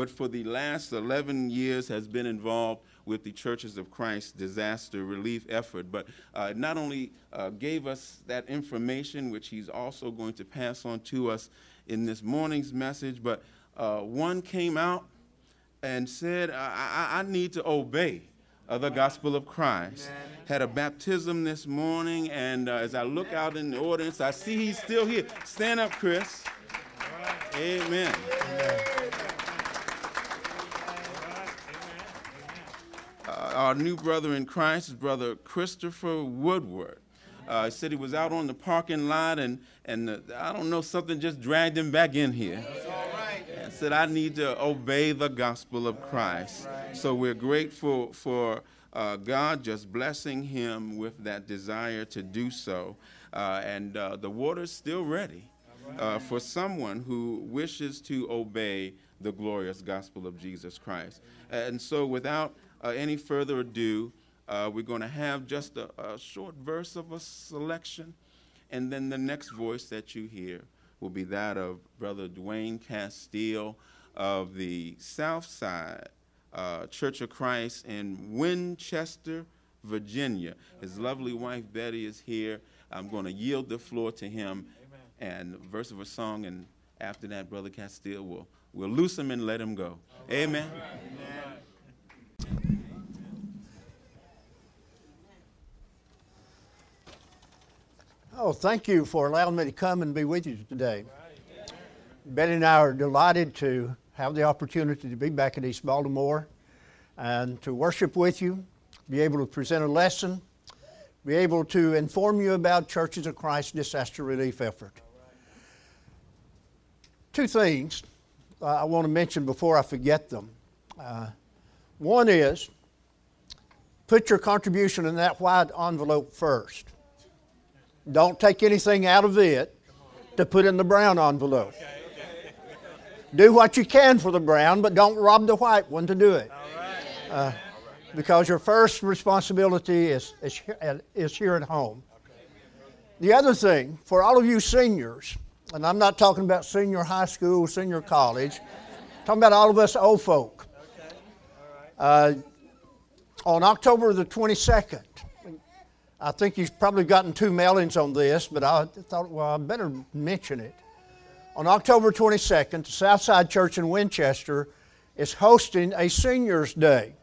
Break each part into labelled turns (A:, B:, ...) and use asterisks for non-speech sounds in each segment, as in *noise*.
A: but for the last 11 years has been involved with the Churches of Christ disaster relief effort. But uh, not only uh, gave us that information, which he's also going to pass on to us in this morning's message, but uh, one came out and said, I, I, I need to obey the gospel of Christ. Amen. Had a baptism this morning, and uh, as I look out in the audience, I see he's still here. Stand up, Chris. Amen. Amen. Our new brother in Christ is Brother Christopher Woodward. Uh, he said he was out on the parking lot, and, and I don't know, something just dragged him back in here. And said, I need to obey the gospel of Christ. So we're grateful for uh, God just blessing him with that desire to do so. Uh, and uh, the water's still ready uh, for someone who wishes to obey the glorious gospel of Jesus Christ. And so, without any further ado, uh, we're going to have just a, a, short verse of a selection, and then the next voice that you hear will be that of Brother Dwayne Castile of the South Side uh, Church of Christ in Winchester, Virginia. His lovely wife Betty is here. I'm going to yield the floor to him Amen. and verse of a song, and after that, Brother Castile will will loose him and let him go. Amen. Amen.
B: Oh, thank you for allowing me to come and be with you today. Betty and I are delighted to have the opportunity to be back in East Baltimore and to worship with you, be able to present a lesson, be able to inform you about Churches of Christ disaster relief effort. Two things I want to mention before I forget them. Uh, one is put your contribution in that white envelope first. Don't take anything out of it to put in the brown envelope. Do what you can for the brown, but don't rob the white one to do it. Uh, because your first responsibility is, is, is here at home. The other thing, for all of you seniors, and I'm not talking about senior high school, senior college, I'm talking about all of us old folk. Uh, on October the 22nd, I think you've probably gotten two mailings on this, but I thought, well, I better mention it. On October 22nd, the Southside Church in Winchester is hosting a Seniors Day.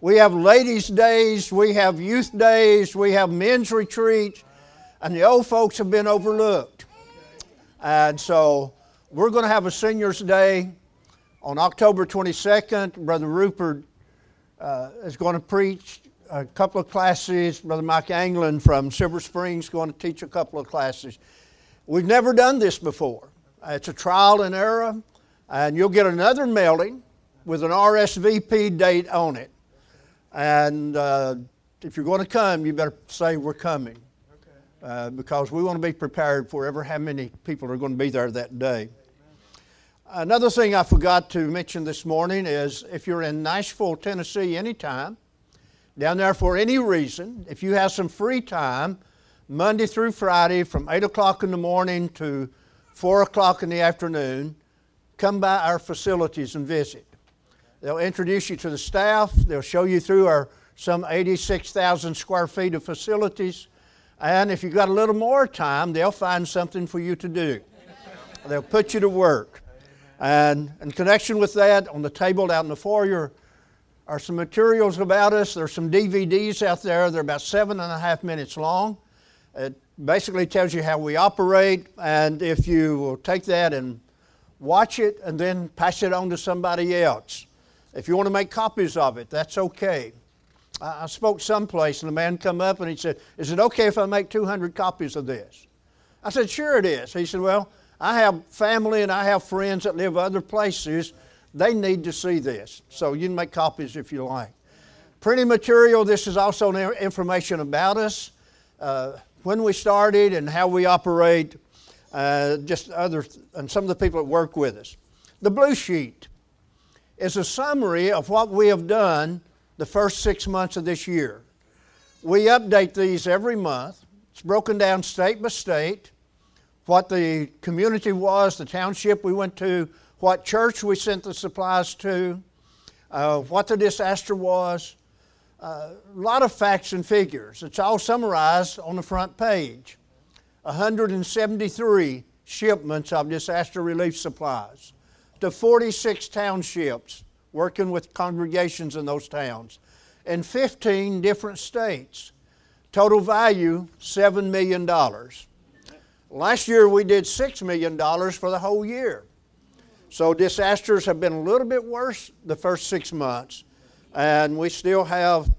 B: We have ladies' days, we have youth days, we have men's retreats, and the old folks have been overlooked. And so we're going to have a Seniors Day on October 22nd. Brother Rupert uh, is going to preach a couple of classes. Brother Mike Anglin from Silver Springs going to teach a couple of classes. We've never done this before. It's a trial and error, and you'll get another mailing with an RSVP date on it. And uh, if you're going to come, you better say we're coming. Uh, because we want to be prepared for ever how many people are going to be there that day. Another thing I forgot to mention this morning is if you're in Nashville, Tennessee, anytime, down there for any reason, if you have some free time, Monday through Friday from 8 o'clock in the morning to 4 o'clock in the afternoon, come by our facilities and visit. They'll introduce you to the staff, they'll show you through our some 86,000 square feet of facilities, and if you've got a little more time, they'll find something for you to do. They'll put you to work. And in connection with that, on the table out in the foyer, are some materials about us. There's some DVDs out there. They're about seven and a half minutes long. It basically tells you how we operate, and if you will take that and watch it and then pass it on to somebody else. If you want to make copies of it, that's okay. I spoke someplace and a man come up and he said, Is it okay if I make 200 copies of this? I said, Sure it is. He said, Well, I have family and I have friends that live other places they need to see this. So you can make copies if you like. Printed material, this is also information about us, uh, when we started and how we operate, uh, just other, and some of the people that work with us. The blue sheet is a summary of what we have done the first six months of this year. We update these every month. It's broken down state by state, what the community was, the township we went to, what church we sent the supplies to, uh, what the disaster was, uh, a lot of facts and figures. It's all summarized on the front page. 173 shipments of disaster relief supplies to 46 townships working with congregations in those towns in 15 different states. Total value $7 million. Last year we did $6 million for the whole year. So disasters have been a little bit worse the first six months, and we still have,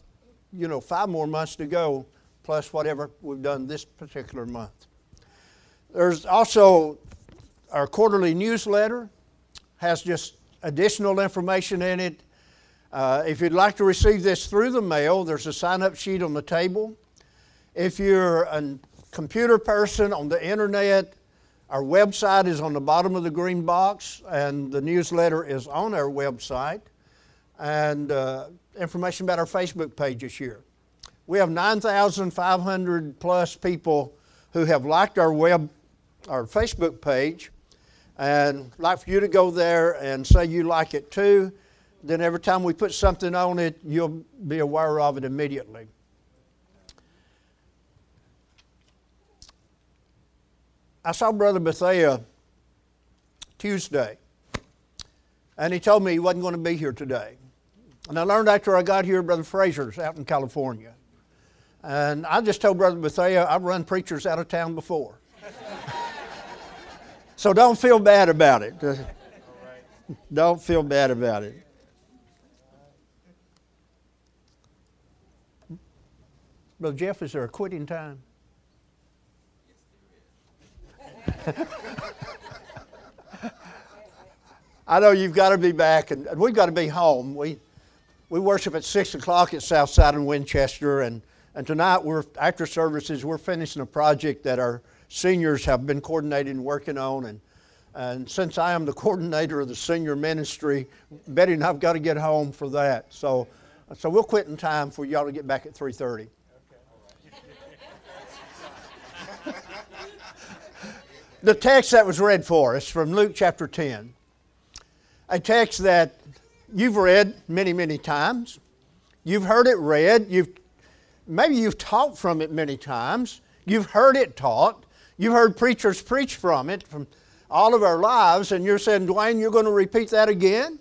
B: you know, five more months to go, plus whatever we've done this particular month. There's also our quarterly newsletter has just additional information in it. Uh, if you'd like to receive this through the mail, there's a sign up sheet on the table. If you're a computer person on the internet, our website is on the bottom of the green box, and the newsletter is on our website. And uh, information about our Facebook page this year. We have 9,500 plus people who have liked our web, our Facebook page, and I'd like for you to go there and say you like it too. Then every time we put something on it, you'll be aware of it immediately. I saw Brother Bethea Tuesday, and he told me he wasn't going to be here today. And I learned after I got here, Brother Fraser's out in California. And I just told Brother Bethea, I've run preachers out of town before. *laughs* so don't feel bad about it. Don't feel bad about it. Brother Jeff, is there a quitting time? *laughs* I know you've got to be back, and, and we've got to be home. We, we worship at 6 o'clock at Southside in Winchester, and, and tonight, we're, after services, we're finishing a project that our seniors have been coordinating and working on. And, and since I am the *laughs* coordinator of the senior ministry, Betty and I've got to get home for that. So, so we'll quit in time for y'all to get back at 3.30. the text that was read for us from Luke chapter 10, a text that you've read many, many times. You've heard it read. You've, maybe you've taught from it many times. You've heard it taught. You've heard preachers preach from it from all of our lives, and you're saying, Dwayne, you're going to repeat that again?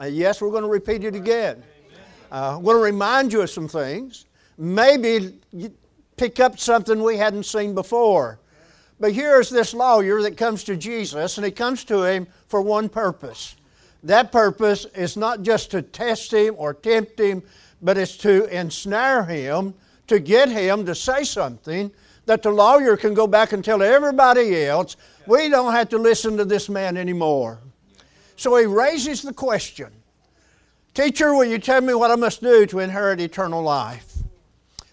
B: Uh, yes, we're going to repeat it again. Uh, I'm going to remind you of some things. Maybe pick up something we hadn't seen before. But here's this lawyer that comes to Jesus, and he comes to him for one purpose. That purpose is not just to test him or tempt him, but it's to ensnare him, to get him to say something that the lawyer can go back and tell everybody else, we don't have to listen to this man anymore. So he raises the question Teacher, will you tell me what I must do to inherit eternal life?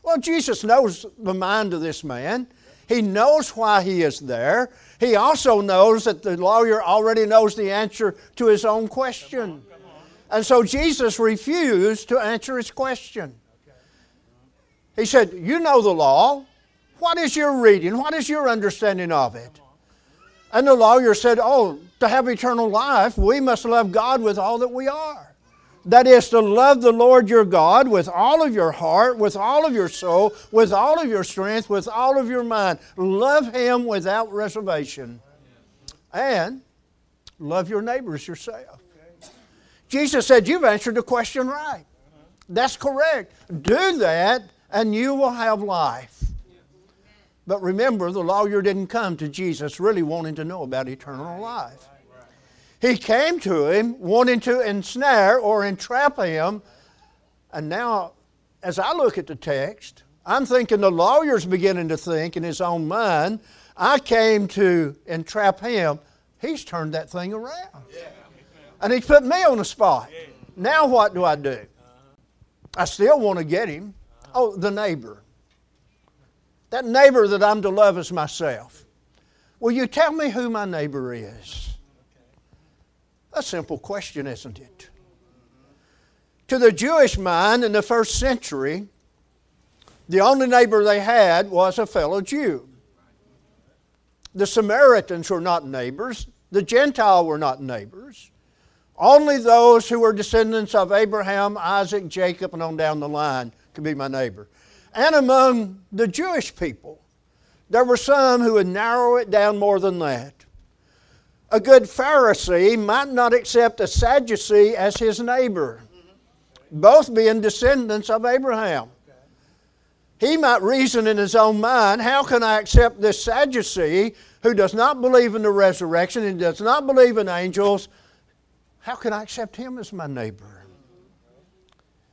B: Well, Jesus knows the mind of this man. He knows why he is there. He also knows that the lawyer already knows the answer to his own question. And so Jesus refused to answer his question. He said, You know the law. What is your reading? What is your understanding of it? And the lawyer said, Oh, to have eternal life, we must love God with all that we are. That is to love the Lord your God with all of your heart, with all of your soul, with all of your strength, with all of your mind. Love Him without reservation. And love your neighbors yourself. Jesus said, You've answered the question right. That's correct. Do that, and you will have life. But remember, the lawyer didn't come to Jesus really wanting to know about eternal life. He came to him wanting to ensnare or entrap him. And now, as I look at the text, I'm thinking the lawyer's beginning to think in his own mind, I came to entrap him. He's turned that thing around. And he's put me on the spot. Now, what do I do? I still want to get him. Uh-huh. Oh, the neighbor. That neighbor that I'm to love as myself. Will you tell me who my neighbor is? A simple question, isn't it? To the Jewish mind in the first century, the only neighbor they had was a fellow Jew. The Samaritans were not neighbors, The Gentile were not neighbors. Only those who were descendants of Abraham, Isaac, Jacob, and on down the line could be my neighbor. And among the Jewish people, there were some who would narrow it down more than that. A good Pharisee might not accept a Sadducee as his neighbor, both being descendants of Abraham. He might reason in his own mind, how can I accept this Sadducee who does not believe in the resurrection and does not believe in angels? How can I accept him as my neighbor?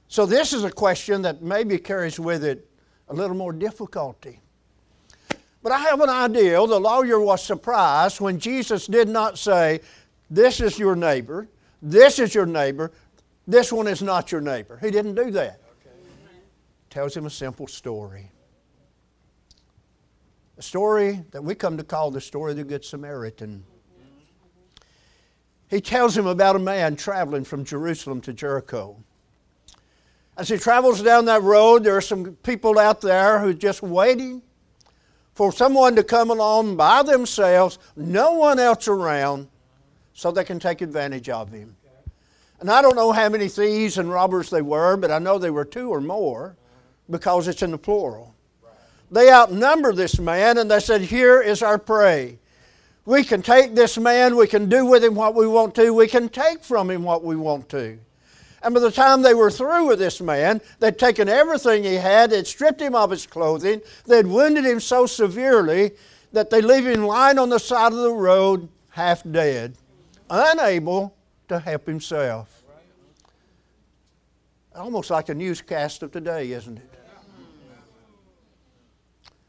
B: So, this is a question that maybe carries with it a little more difficulty. But I have an idea. The lawyer was surprised when Jesus did not say, This is your neighbor, this is your neighbor, this one is not your neighbor. He didn't do that. Okay. Tells him a simple story. A story that we come to call the story of the Good Samaritan. He tells him about a man traveling from Jerusalem to Jericho. As he travels down that road, there are some people out there who are just waiting for someone to come along by themselves, no one else around, so they can take advantage of him. And I don't know how many thieves and robbers they were, but I know they were two or more because it's in the plural. They outnumber this man and they said, Here is our prey. We can take this man, we can do with him what we want to, we can take from him what we want to. And by the time they were through with this man, they'd taken everything he had, they'd stripped him of his clothing, they'd wounded him so severely that they leave him lying on the side of the road, half dead, unable to help himself. Almost like a newscast of today, isn't it?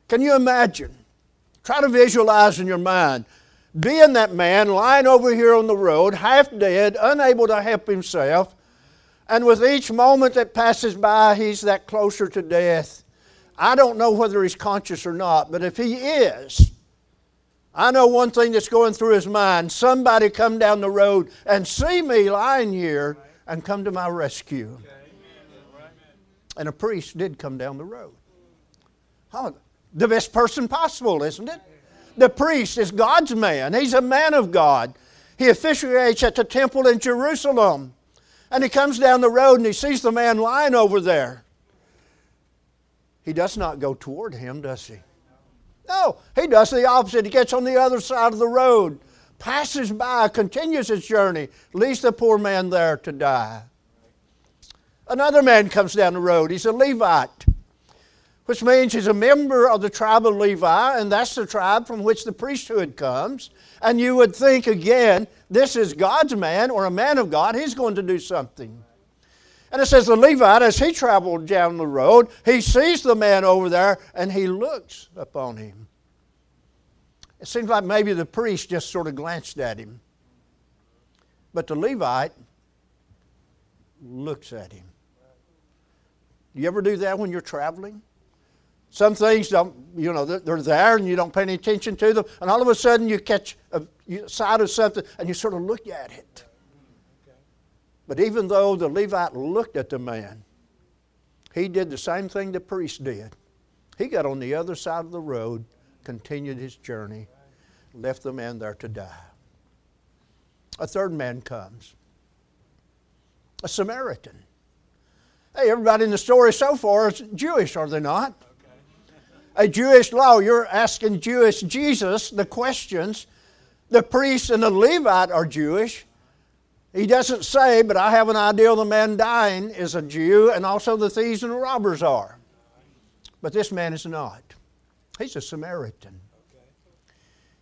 B: Can you imagine? Try to visualize in your mind being that man lying over here on the road, half dead, unable to help himself, and with each moment that passes by, he's that closer to death. I don't know whether he's conscious or not, but if he is, I know one thing that's going through his mind somebody come down the road and see me lying here and come to my rescue. And a priest did come down the road. The best person possible, isn't it? The priest is God's man, he's a man of God. He officiates at the temple in Jerusalem. And he comes down the road and he sees the man lying over there. He does not go toward him, does he? No, he does the opposite. He gets on the other side of the road, passes by, continues his journey, leaves the poor man there to die. Another man comes down the road. He's a Levite, which means he's a member of the tribe of Levi, and that's the tribe from which the priesthood comes. And you would think again, this is God's man or a man of God, he's going to do something. And it says the Levite, as he traveled down the road, he sees the man over there and he looks upon him. It seems like maybe the priest just sort of glanced at him. But the Levite looks at him. You ever do that when you're traveling? Some things don't, you know, they're there and you don't pay any attention to them, and all of a sudden you catch a side of something and you sort of look at it. But even though the Levite looked at the man, he did the same thing the priest did. He got on the other side of the road, continued his journey, left the man there to die. A third man comes, a Samaritan. Hey, everybody in the story so far is Jewish, are they not? A Jewish law. You're asking Jewish Jesus the questions. The priest and the Levite are Jewish. He doesn't say, but I have an idea the man dying is a Jew, and also the thieves and the robbers are. But this man is not. He's a Samaritan.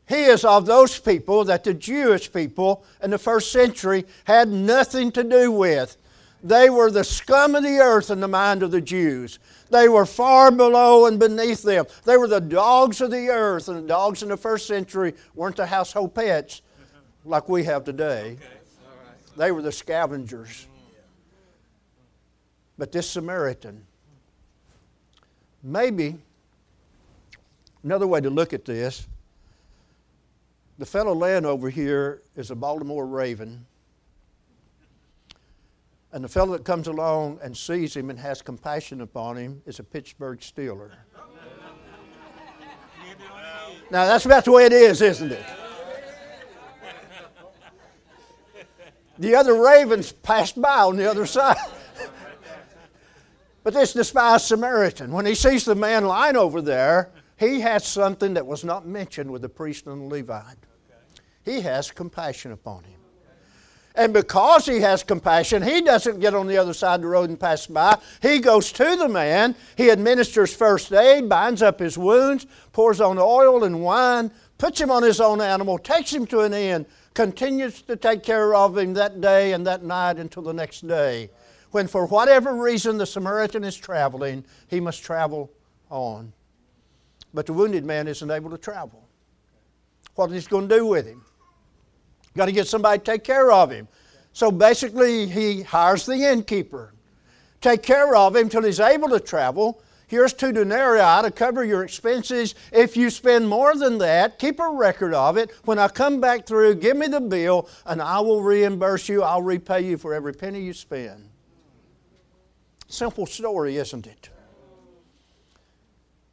B: He is of those people that the Jewish people in the first century had nothing to do with. They were the scum of the earth in the mind of the Jews. They were far below and beneath them. They were the dogs of the earth, and the dogs in the first century weren't the household pets like we have today. They were the scavengers. But this Samaritan, maybe another way to look at this, the fellow laying over here is a Baltimore Raven and the fellow that comes along and sees him and has compassion upon him is a Pittsburgh Steeler. now, that's about the way it is, isn't it? The other ravens passed by on the other side. but this despised Samaritan, when he sees the man lying over there, he has something that was not mentioned with the priest and the Levite. He has compassion upon him. And because he has compassion, he doesn't get on the other side of the road and pass by. He goes to the man, he administers first aid, binds up his wounds, pours on oil and wine, puts him on his own animal, takes him to an inn, continues to take care of him that day and that night until the next day. When, for whatever reason, the Samaritan is traveling, he must travel on. But the wounded man isn't able to travel. What is he going to do with him? Got to get somebody to take care of him. So basically, he hires the innkeeper. Take care of him till he's able to travel. Here's two denarii to cover your expenses. If you spend more than that, keep a record of it. When I come back through, give me the bill, and I will reimburse you. I'll repay you for every penny you spend. Simple story, isn't it?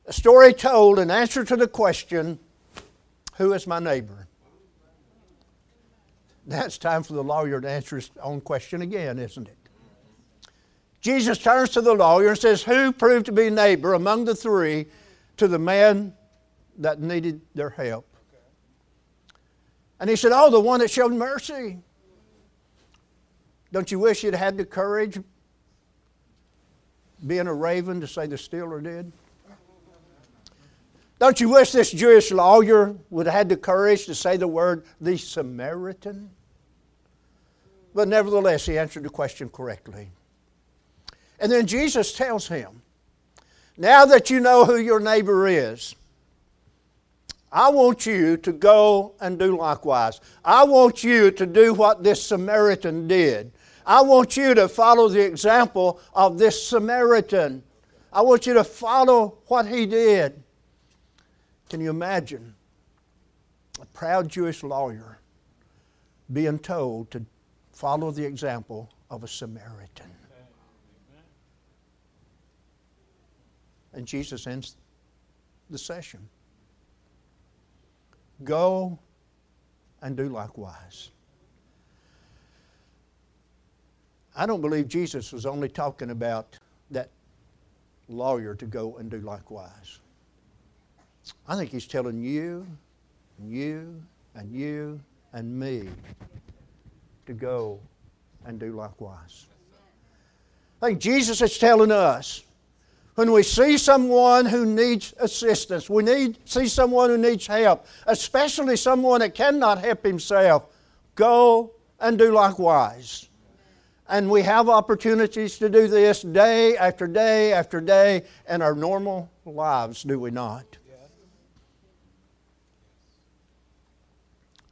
B: A story told in answer to the question, Who is my neighbor? It's time for the lawyer to answer his own question again, isn't it? Jesus turns to the lawyer and says, Who proved to be neighbor among the three to the man that needed their help? And he said, Oh, the one that showed mercy. Don't you wish you'd had the courage, being a raven, to say the Steeler did? Don't you wish this Jewish lawyer would have had the courage to say the word, the Samaritan? But nevertheless, he answered the question correctly. And then Jesus tells him, Now that you know who your neighbor is, I want you to go and do likewise. I want you to do what this Samaritan did. I want you to follow the example of this Samaritan. I want you to follow what he did. Can you imagine a proud Jewish lawyer being told to follow the example of a Samaritan? And Jesus ends the session. Go and do likewise. I don't believe Jesus was only talking about that lawyer to go and do likewise. I think he's telling you, and you, and you, and me to go and do likewise. I think Jesus is telling us when we see someone who needs assistance, we need see someone who needs help, especially someone that cannot help himself, go and do likewise. And we have opportunities to do this day after day after day in our normal lives, do we not?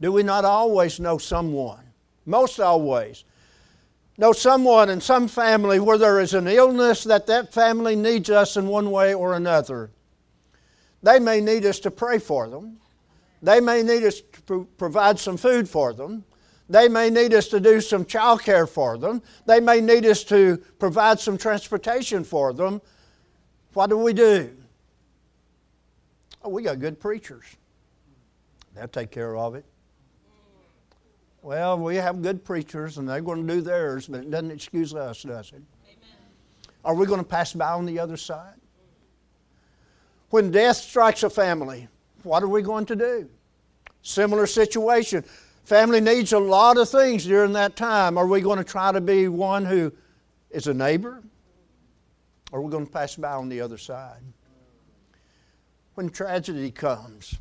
B: Do we not always know someone? Most always. Know someone in some family where there is an illness that that family needs us in one way or another. They may need us to pray for them. They may need us to provide some food for them. They may need us to do some child care for them. They may need us to provide some transportation for them. What do we do? Oh, we got good preachers. They'll take care of it. Well, we have good preachers and they're going to do theirs, but it doesn't excuse us, does it? Amen. Are we going to pass by on the other side? When death strikes a family, what are we going to do? Similar situation. Family needs a lot of things during that time. Are we going to try to be one who is a neighbor? Or are we going to pass by on the other side? When tragedy comes,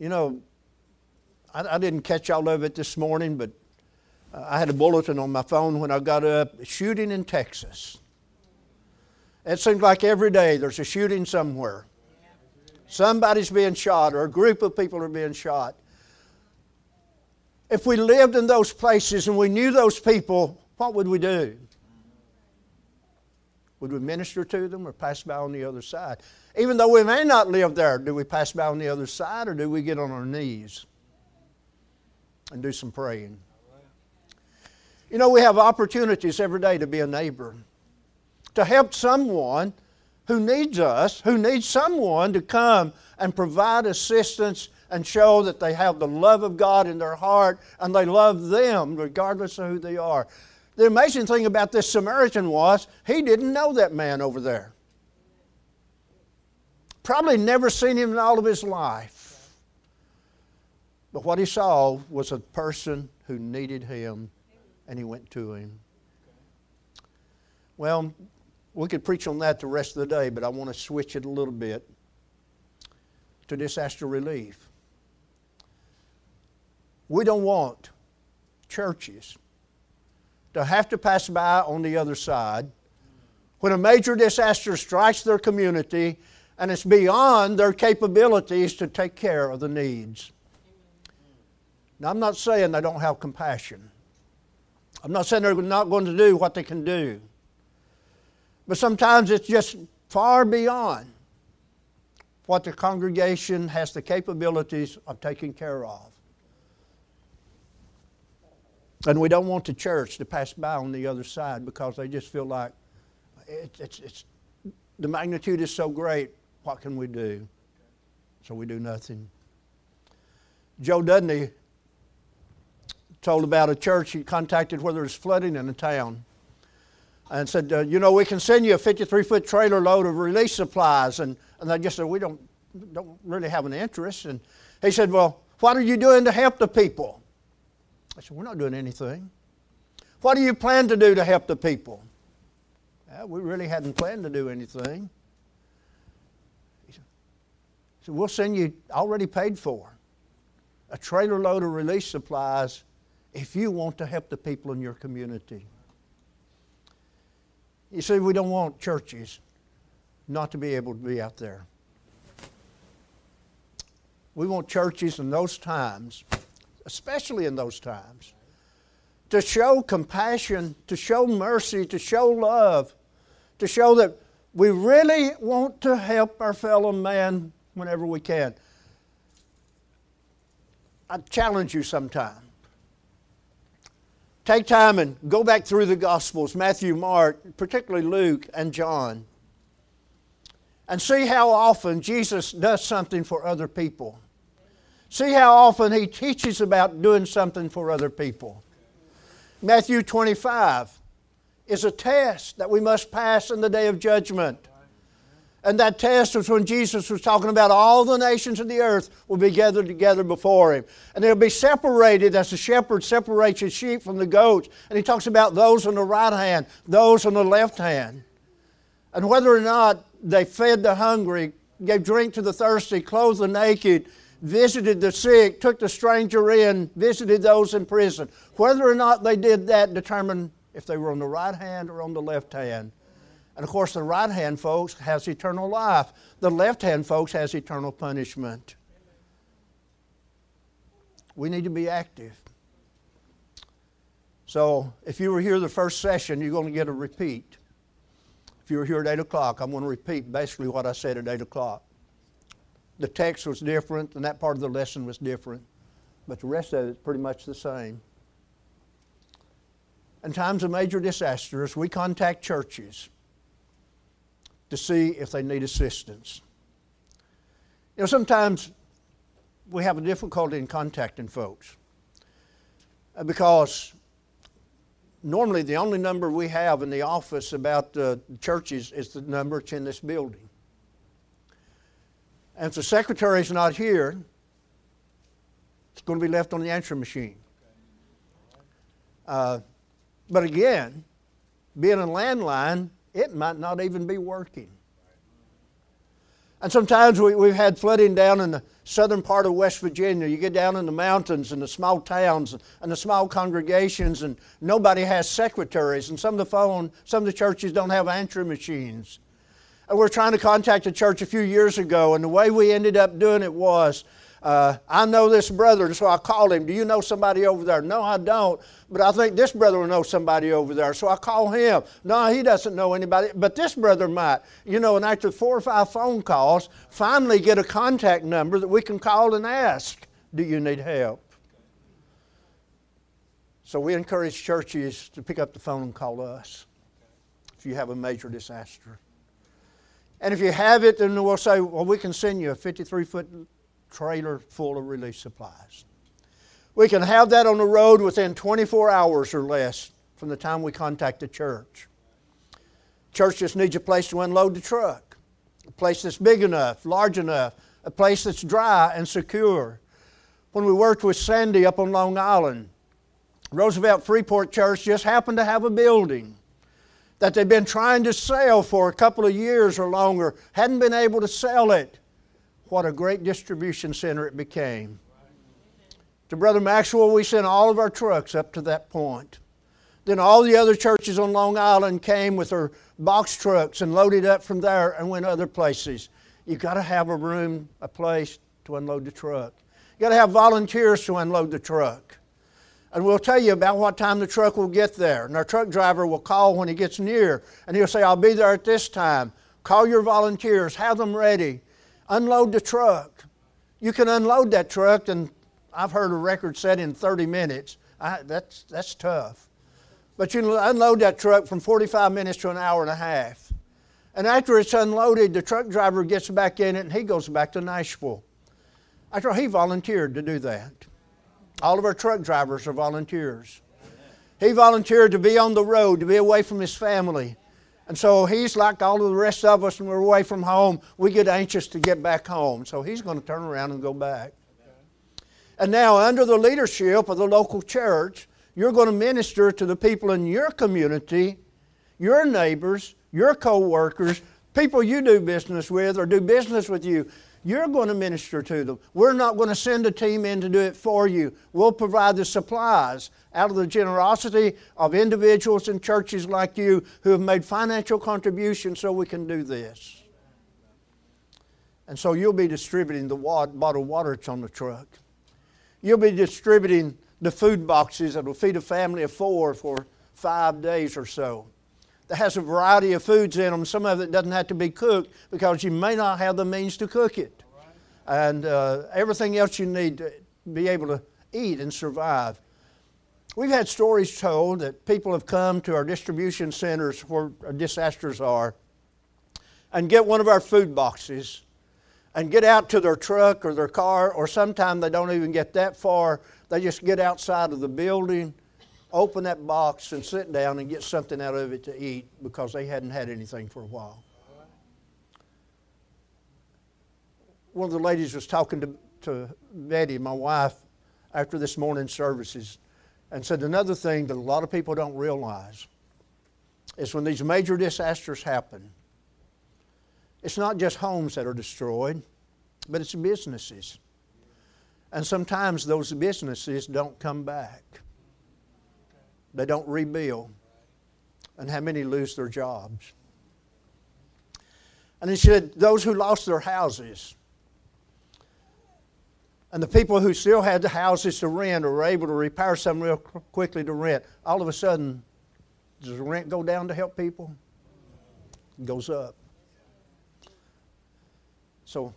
B: You know, I, I, didn't catch all of it this morning, but I had a bulletin on my phone when I got up shooting in Texas. It seems like every day there's a shooting somewhere. Somebody's being shot, or a group of people are being shot. If we lived in those places and we knew those people, what would we do? Would we minister to them or pass by on the other side? Even though we may not live there, do we pass by on the other side or do we get on our knees and do some praying? You know, we have opportunities every day to be a neighbor, to help someone who needs us, who needs someone to come and provide assistance and show that they have the love of God in their heart and they love them regardless of who they are. The amazing thing about this Samaritan was he didn't know that man over there. Probably never seen him in all of his life. But what he saw was a person who needed him, and he went to him. Well, we could preach on that the rest of the day, but I want to switch it a little bit to disaster relief. We don't want churches to have to pass by on the other side when a major disaster strikes their community and it's beyond their capabilities to take care of the needs. Now, I'm not saying they don't have compassion. I'm not saying they're not going to do what they can do. But sometimes it's just far beyond what the congregation has the capabilities of taking care of. And we don't want the church to pass by on the other side because they just feel like it, it's, it's, the magnitude is so great. What can we do? So we do nothing. Joe Dudney told about a church he contacted where there was flooding in a town and said, uh, You know, we can send you a 53 foot trailer load of relief supplies. And, and they just said, We don't, don't really have an interest. And he said, Well, what are you doing to help the people? I said, We're not doing anything. What do you plan to do to help the people? Well, we really hadn't planned to do anything. We'll send you already paid for a trailer load of relief supplies if you want to help the people in your community. You see, we don't want churches not to be able to be out there. We want churches in those times especially in those times, to show compassion, to show mercy, to show love, to show that we really want to help our fellow man whenever we can. I challenge you sometime. Take time and go back through the Gospels Matthew, Mark, particularly Luke and John, and see how often Jesus does something for other people. See how often he teaches about doing something for other people. Matthew 25 is a test that we must pass in the day of judgment. And that test was when Jesus was talking about all the nations of the earth will be gathered together before him. And they'll be separated as the shepherd separates his sheep from the goats. And he talks about those on the right hand, those on the left hand. And whether or not they fed the hungry, gave drink to the thirsty, clothed the naked, visited the sick, took the stranger in, visited those in prison. Whether or not they did that determined if they were on the right hand or on the left hand. And of course, the right hand folks has eternal life. The left hand folks has eternal punishment. We need to be active. So, if you were here the first session, you're going to get a repeat. If you were here at 8 o'clock, I'm going to repeat basically what I said at 8 o'clock the text was different and that part of the lesson was different, but the rest of it is pretty much the same. In times of major disasters, we contact churches to see if they need assistance. You know, sometimes we have a difficulty in contacting folks uh, because normally the only number we have in the office about the churches is the number that's in this building. And if the secretary is not here, it's going to be left on the answering machine. Uh, but again, being a landline, it might not even be working. And sometimes we, we've had flooding down in the southern part of West Virginia. You get down in the mountains and the small towns and the small congregations, and nobody has secretaries. And some of the phone, some of the churches don't have answering machines And we were trying to contact a church a few years ago, and the way we ended up doing it was uh, I know this brother, so I called him. Do you know somebody over there? No, I don't, but I think this brother will know somebody over there. So I call him. No, he doesn't know anybody, but this brother might. You know, and after four or five phone calls, finally get a contact number that we can call and ask, Do you need help? So we encourage churches to pick up the phone and call us if you have a major disaster. And if you have it, then we'll say, well, we can send you a 53 foot trailer full of relief supplies. We can have that on the road within 24 hours or less from the time we contact the church. Church just needs a place to unload the truck, a place that's big enough, large enough, a place that's dry and secure. When we worked with Sandy up on Long Island, Roosevelt Freeport Church just happened to have a building that they'd been trying to sell for a couple of years or longer, hadn't been able to sell it. What a great distribution center it became. To Brother Maxwell, we sent all of our trucks up to that point. Then all the other churches on Long Island came with their box trucks and loaded up from there and went other places. You've got to have a room, a place to unload the truck. You've got to have volunteers to unload the truck. And we'll tell you about what time the truck will get there. And our truck driver will call when he gets near. And he'll say, I'll be there at this time. Call your volunteers, have them ready. Unload the truck. You can unload that truck, and I've heard a record set in 30 minutes. I, that's, that's tough. But you unload that truck from 45 minutes to an hour and a half. And after it's unloaded, the truck driver gets back in it and he goes back to Nashville. After he volunteered to do that. All of our truck drivers are volunteers. He volunteered to be on the road, to be away from his family. And so he's like all of the rest of us when we're away from home, we get anxious to get back home. So he's going to turn around and go back. And now, under the leadership of the local church, you're going to minister to the people in your community, your neighbors, your co workers, people you do business with or do business with you. You're going to minister to them. We're not going to send a team in to do it for you. We'll provide the supplies out of the generosity of individuals and churches like you who have made financial contributions so we can do this. And so you'll be distributing the bottled water that's on the truck. You'll be distributing the food boxes that will feed a family of four for five days or so that has a variety of foods in them. Some of it doesn't have to be cooked because you may not have the means to cook it. And uh, everything else you need to be able to eat and survive. We've had stories told that people have come to our distribution centers where disasters are and get one of our food boxes and get out to their truck or their car, or sometimes they don't even get that far. They just get outside of the building open that box and sit down and get something out of it to eat because they hadn't had anything for a while. One of the ladies was talking to, to Betty, my wife, after this morning's services, and said another thing that a lot of people don't realize is when these major disasters happen, it's not just homes that are destroyed, but it's businesses. And sometimes those businesses don't come back. They don't rebuild. And how many lose their jobs? And he said, those who lost their houses, and the people who still had the houses to rent or were able to repair some real quickly to rent, all of a sudden, does the rent go down to help people? It goes up. So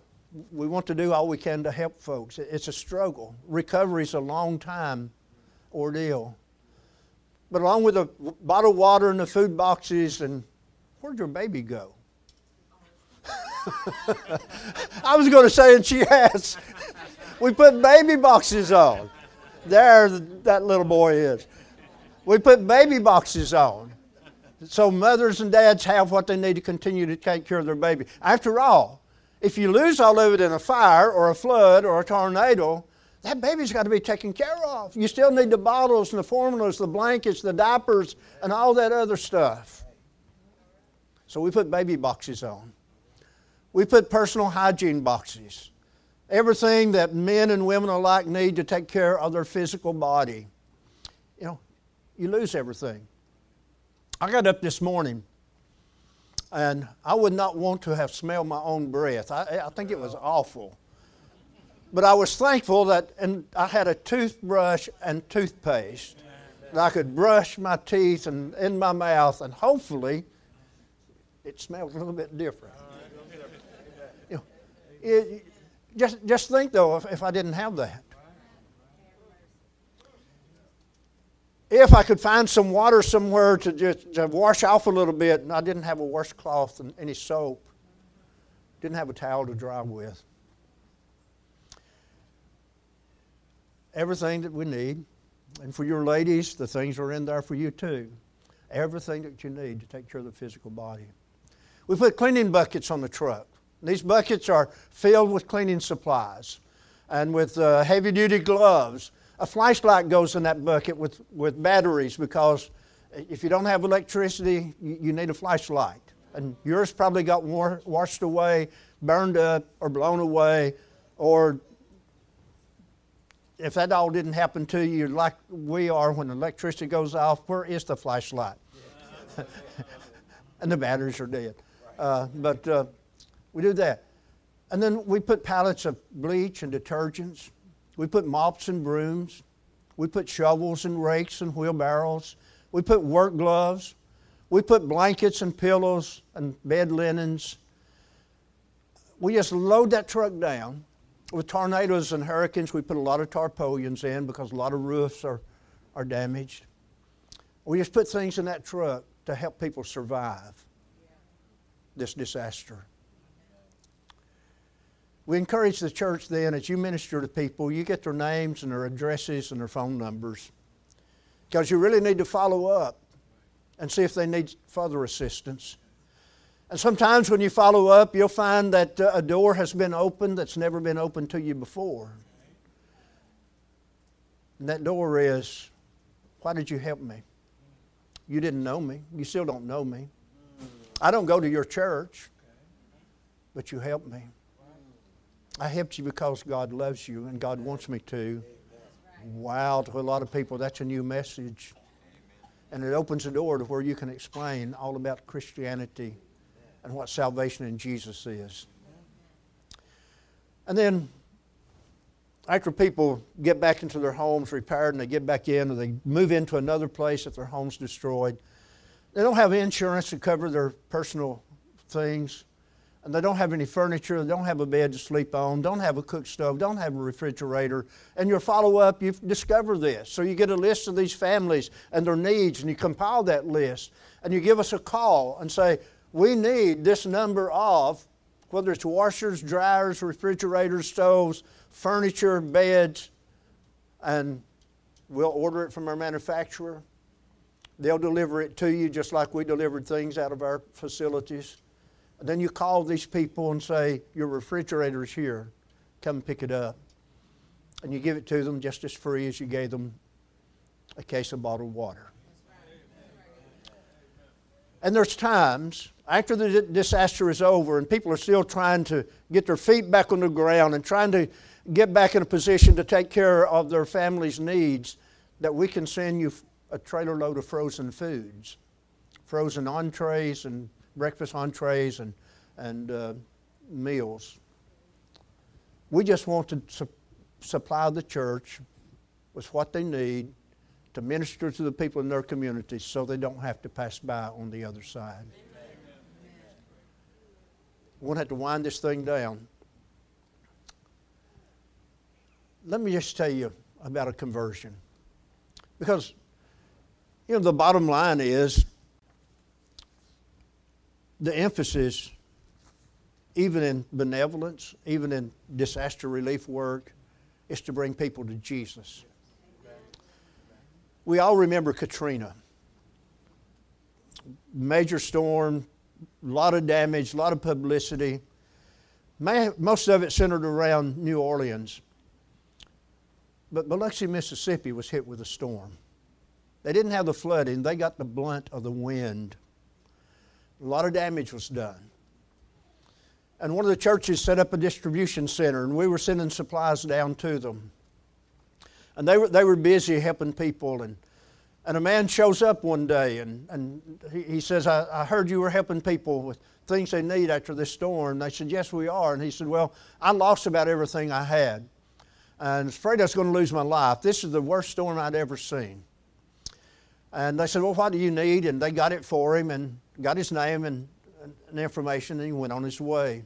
B: we want to do all we can to help folks. It's a struggle. Recovery is a long time ordeal. But along with the bottled water and the food boxes, and where'd your baby go? *laughs* I was going to say, and she has. We put baby boxes on. There, that little boy is. We put baby boxes on. So mothers and dads have what they need to continue to take care of their baby. After all, if you lose all of it in a fire or a flood or a tornado, that baby's got to be taken care of. You still need the bottles and the formulas, the blankets, the diapers, and all that other stuff. So we put baby boxes on. We put personal hygiene boxes. Everything that men and women alike need to take care of their physical body. You know, you lose everything. I got up this morning and I would not want to have smelled my own breath. I, I think it was awful. But I was thankful that and I had a toothbrush and toothpaste that I could brush my teeth and in my mouth, and hopefully it smelled a little bit different. You know, it, just, just think though, if, if I didn't have that. If I could find some water somewhere to just to wash off a little bit, and I didn't have a washcloth and any soap, didn't have a towel to dry with. everything that we need. And for your ladies, the things are in there for you too. Everything that you need to take care of the physical body. We put cleaning buckets on the truck. These buckets are filled with cleaning supplies and with uh, heavy duty gloves. A flashlight goes in that bucket with, with batteries because if you don't have electricity, you, you need a flashlight. And yours probably got war, washed away, burned up, or blown away, or if that all didn't happen to you like we are when electricity goes off, where is the flashlight? *laughs* and the batteries are dead. Uh, but uh, we do that. And then we put pallets of bleach and detergents. We put mops and brooms. We put shovels and rakes and wheelbarrows. We put work gloves. We put blankets and pillows and bed linens. We just load that truck down. With tornadoes and hurricanes, we put a lot of tarpaulins in because a lot of roofs are, are damaged. We just put things in that truck to help people survive this disaster. We encourage the church then, as you minister to people, you get their names and their addresses and their phone numbers. Because you really need to follow up and see if they need further assistance. And sometimes when you follow up, you'll find that uh, a door has been opened that's never been opened to you before. And that door is, why did you help me? You didn't know me. You still don't know me. I don't go to your church, but you helped me. I helped you because God loves you and God wants me to. Wow, to a lot of people, that's a new message. And it opens the door to where you can explain all about Christianity and what salvation in Jesus is. And then, after people get back into their homes repaired and they get back in or they move into another place if their home's destroyed, they don't have insurance to cover their personal things and they don't have any furniture, they don't have a bed to sleep on, don't have a cook stove, don't have a refrigerator, and your follow up, you discover this. So you get a list of these families and their needs, and you compile that list, and you give us a call and say, We need this number of, whether it's washers, dryers, refrigerators, stoves, furniture, beds, and we'll order it from our manufacturer. They'll deliver it to you just like we delivered things out of our facilities. Then you call these people and say, Your refrigerator's here. Come pick it up. And you give it to them just as free as you gave them a case of bottled water. And there's times after the disaster is over and people are still trying to get their feet back on the ground and trying to get back in a position to take care of their family's needs that we can send you a trailer load of frozen foods, frozen entrees and breakfast entrees and, and uh, meals. We just want to su- supply the church with what they need to minister to the people in their communities so they don't have to pass by on the other side. We won't have to wind this thing down. Let me just tell you about a conversion. Because, you know, the bottom line is the emphasis, even in benevolence, even in disaster relief work, is to bring people to Jesus. We all remember Katrina. Major storm, a lot of damage, a lot of publicity. Most of it centered around New Orleans. But Biloxi, Mississippi was hit with a storm. They didn't have the flooding, they got the blunt of the wind. A lot of damage was done. And one of the churches set up a distribution center, and we were sending supplies down to them. And they were, they were busy helping people. And, and a man shows up one day, and, and he, he says, I, I heard you were helping people with things they need after this storm. They said, Yes, we are. And he said, Well, I lost about everything I had. And afraid I was going to lose my life. This is the worst storm I'd ever seen. And they said, Well, what do you need? And they got it for him. And got his name and, and information, and he went on his way.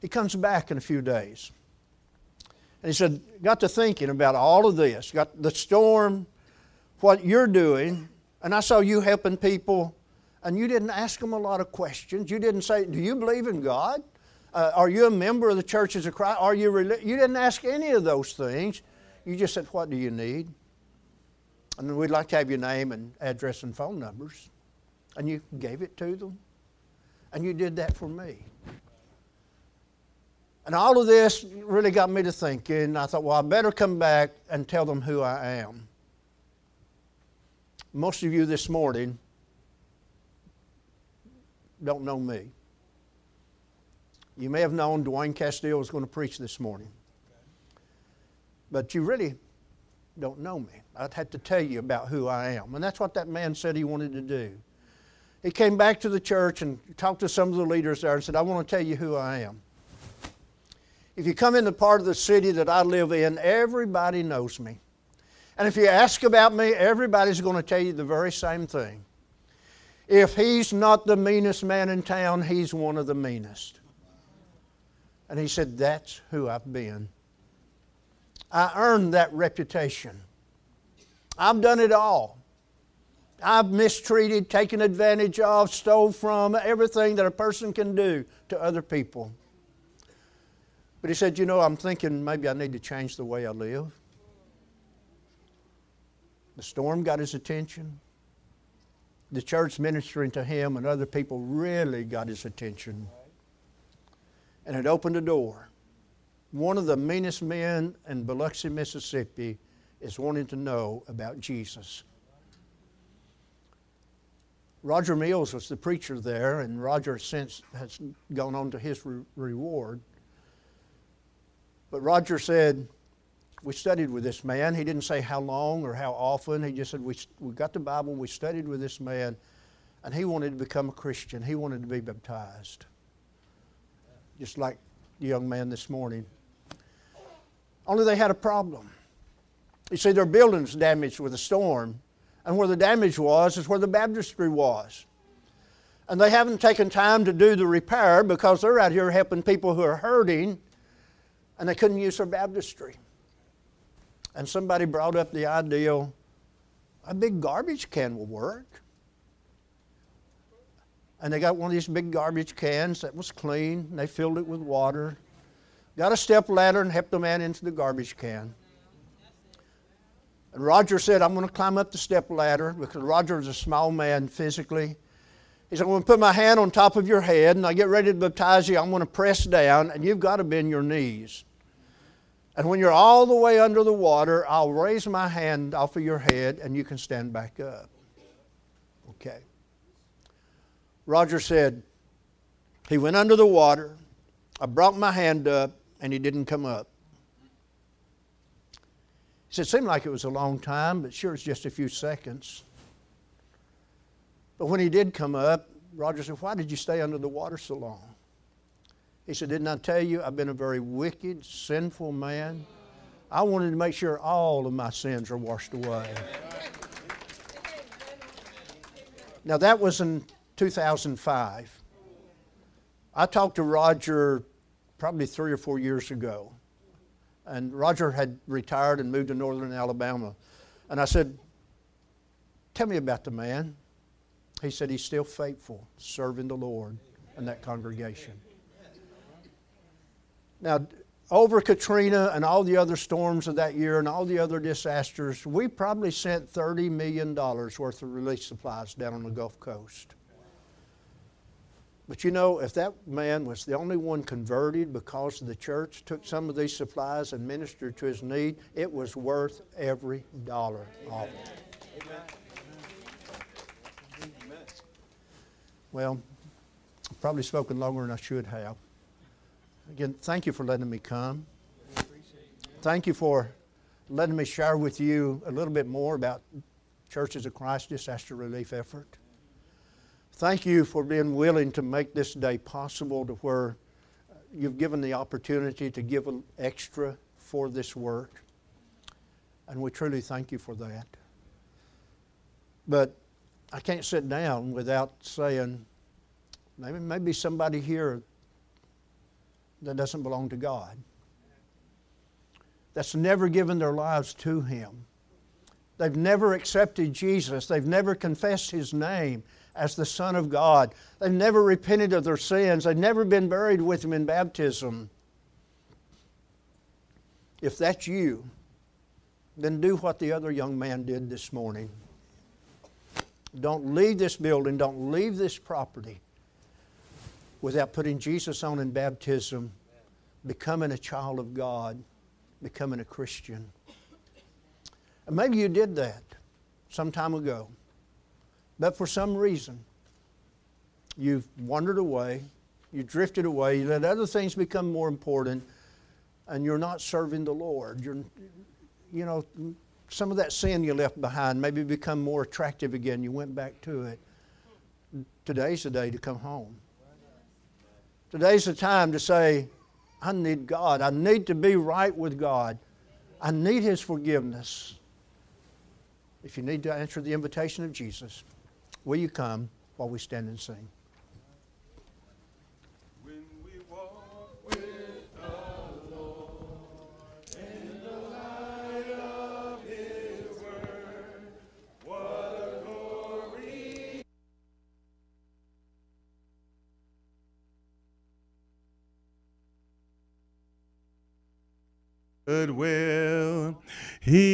B: He comes back in a few days. And he said, Got to thinking about all of this, got the storm, what you're doing, and I saw you helping people, and you didn't ask them a lot of questions. You didn't say, Do you believe in God? Uh, are you a member of the churches of Christ? Are you relig-? You didn't ask any of those things. You just said, What do you need? And we'd like to have your name and address and phone numbers. And you gave it to them. And you did that for me. And all of this really got me to thinking. I thought, well, I better come back and tell them who I am. Most of you this morning don't know me. You may have known Dwayne Castillo was going to preach this morning. But you really don't know me. I'd have to tell you about who I am. And that's what that man said he wanted to do. He came back to the church and talked to some of the leaders there and said, I want to tell you who I am. If you come in the part of the city that I live in, everybody knows me. And if you ask about me, everybody's going to tell you the very same thing. If he's not the meanest man in town, he's one of the meanest. And he said, That's who I've been. I earned that reputation. I've done it all. I've mistreated, taken advantage of, stole from, everything that a person can do to other people. But he said, You know, I'm thinking maybe I need to change the way I live. The storm got his attention. The church ministering to him and other people really got his attention. And it opened a door. One of the meanest men in Biloxi, Mississippi is wanting to know about Jesus. Roger Mills was the preacher there, and Roger since has gone on to his re- reward. But Roger said, We studied with this man. He didn't say how long or how often. He just said, We, we got the Bible, we studied with this man, and he wanted to become a Christian. He wanted to be baptized. Just like the young man this morning. Only they had a problem. You see, their building's damaged with a storm, and where the damage was is where the baptistry was. And they haven't taken time to do the repair because they're out here helping people who are hurting and they couldn't use their baptistry. And somebody brought up the idea a big garbage can will work. And they got one of these big garbage cans that was clean, they filled it with water. Got a step ladder and helped the man into the garbage can. And Roger said, I'm going to climb up the step ladder because Roger was a small man physically. He said, I'm going to put my hand on top of your head and I get ready to baptize you. I'm going to press down and you've got to bend your knees. And when you're all the way under the water, I'll raise my hand off of your head and you can stand back up. Okay. Roger said, he went under the water. I brought my hand up and he didn't come up. Said, it seemed like it was a long time, but sure it's just a few seconds. But when he did come up, Roger said, Why did you stay under the water so long? He said, Didn't I tell you I've been a very wicked, sinful man? I wanted to make sure all of my sins are washed away. Now, that was in 2005. I talked to Roger probably three or four years ago. And Roger had retired and moved to northern Alabama. And I said, Tell me about the man. He said he's still faithful, serving the Lord in that congregation. Now, over Katrina and all the other storms of that year and all the other disasters, we probably sent $30 million worth of relief supplies down on the Gulf Coast. But you know, if that man was the only one converted because the church took some of these supplies and ministered to his need, it was worth every dollar of it. Well, I've probably spoken longer than I should have. Again, thank you for letting me come. Thank you for letting me share with you a little bit more about Churches of Christ disaster relief effort. Thank you for being willing to make this day possible to where you've given the opportunity to give an extra for this work. And we truly thank you for that. But I can't sit down without saying, maybe, maybe somebody here that doesn't belong to God, that's never given their lives to Him. They've never accepted Jesus. They've never confessed His name as the Son of God. They've never repented of their sins. They've never been buried with Him in baptism. If that's you, then do what the other young man did this morning. Don't leave this building, don't leave this property without putting Jesus on in baptism, becoming a child of God, becoming a Christian. And maybe you did that some time ago, but for some reason, you've wandered away, you drifted away, you let other things become more important, and you're not serving the Lord. You're, you know, some of that sin you left behind maybe become more attractive again. You went back to it. Today's the day to come home. Today's the time to say, I need God. I need to be right with God. I need His forgiveness. If you need to answer the invitation of Jesus, will you come while we stand and sing?
C: goodwill. He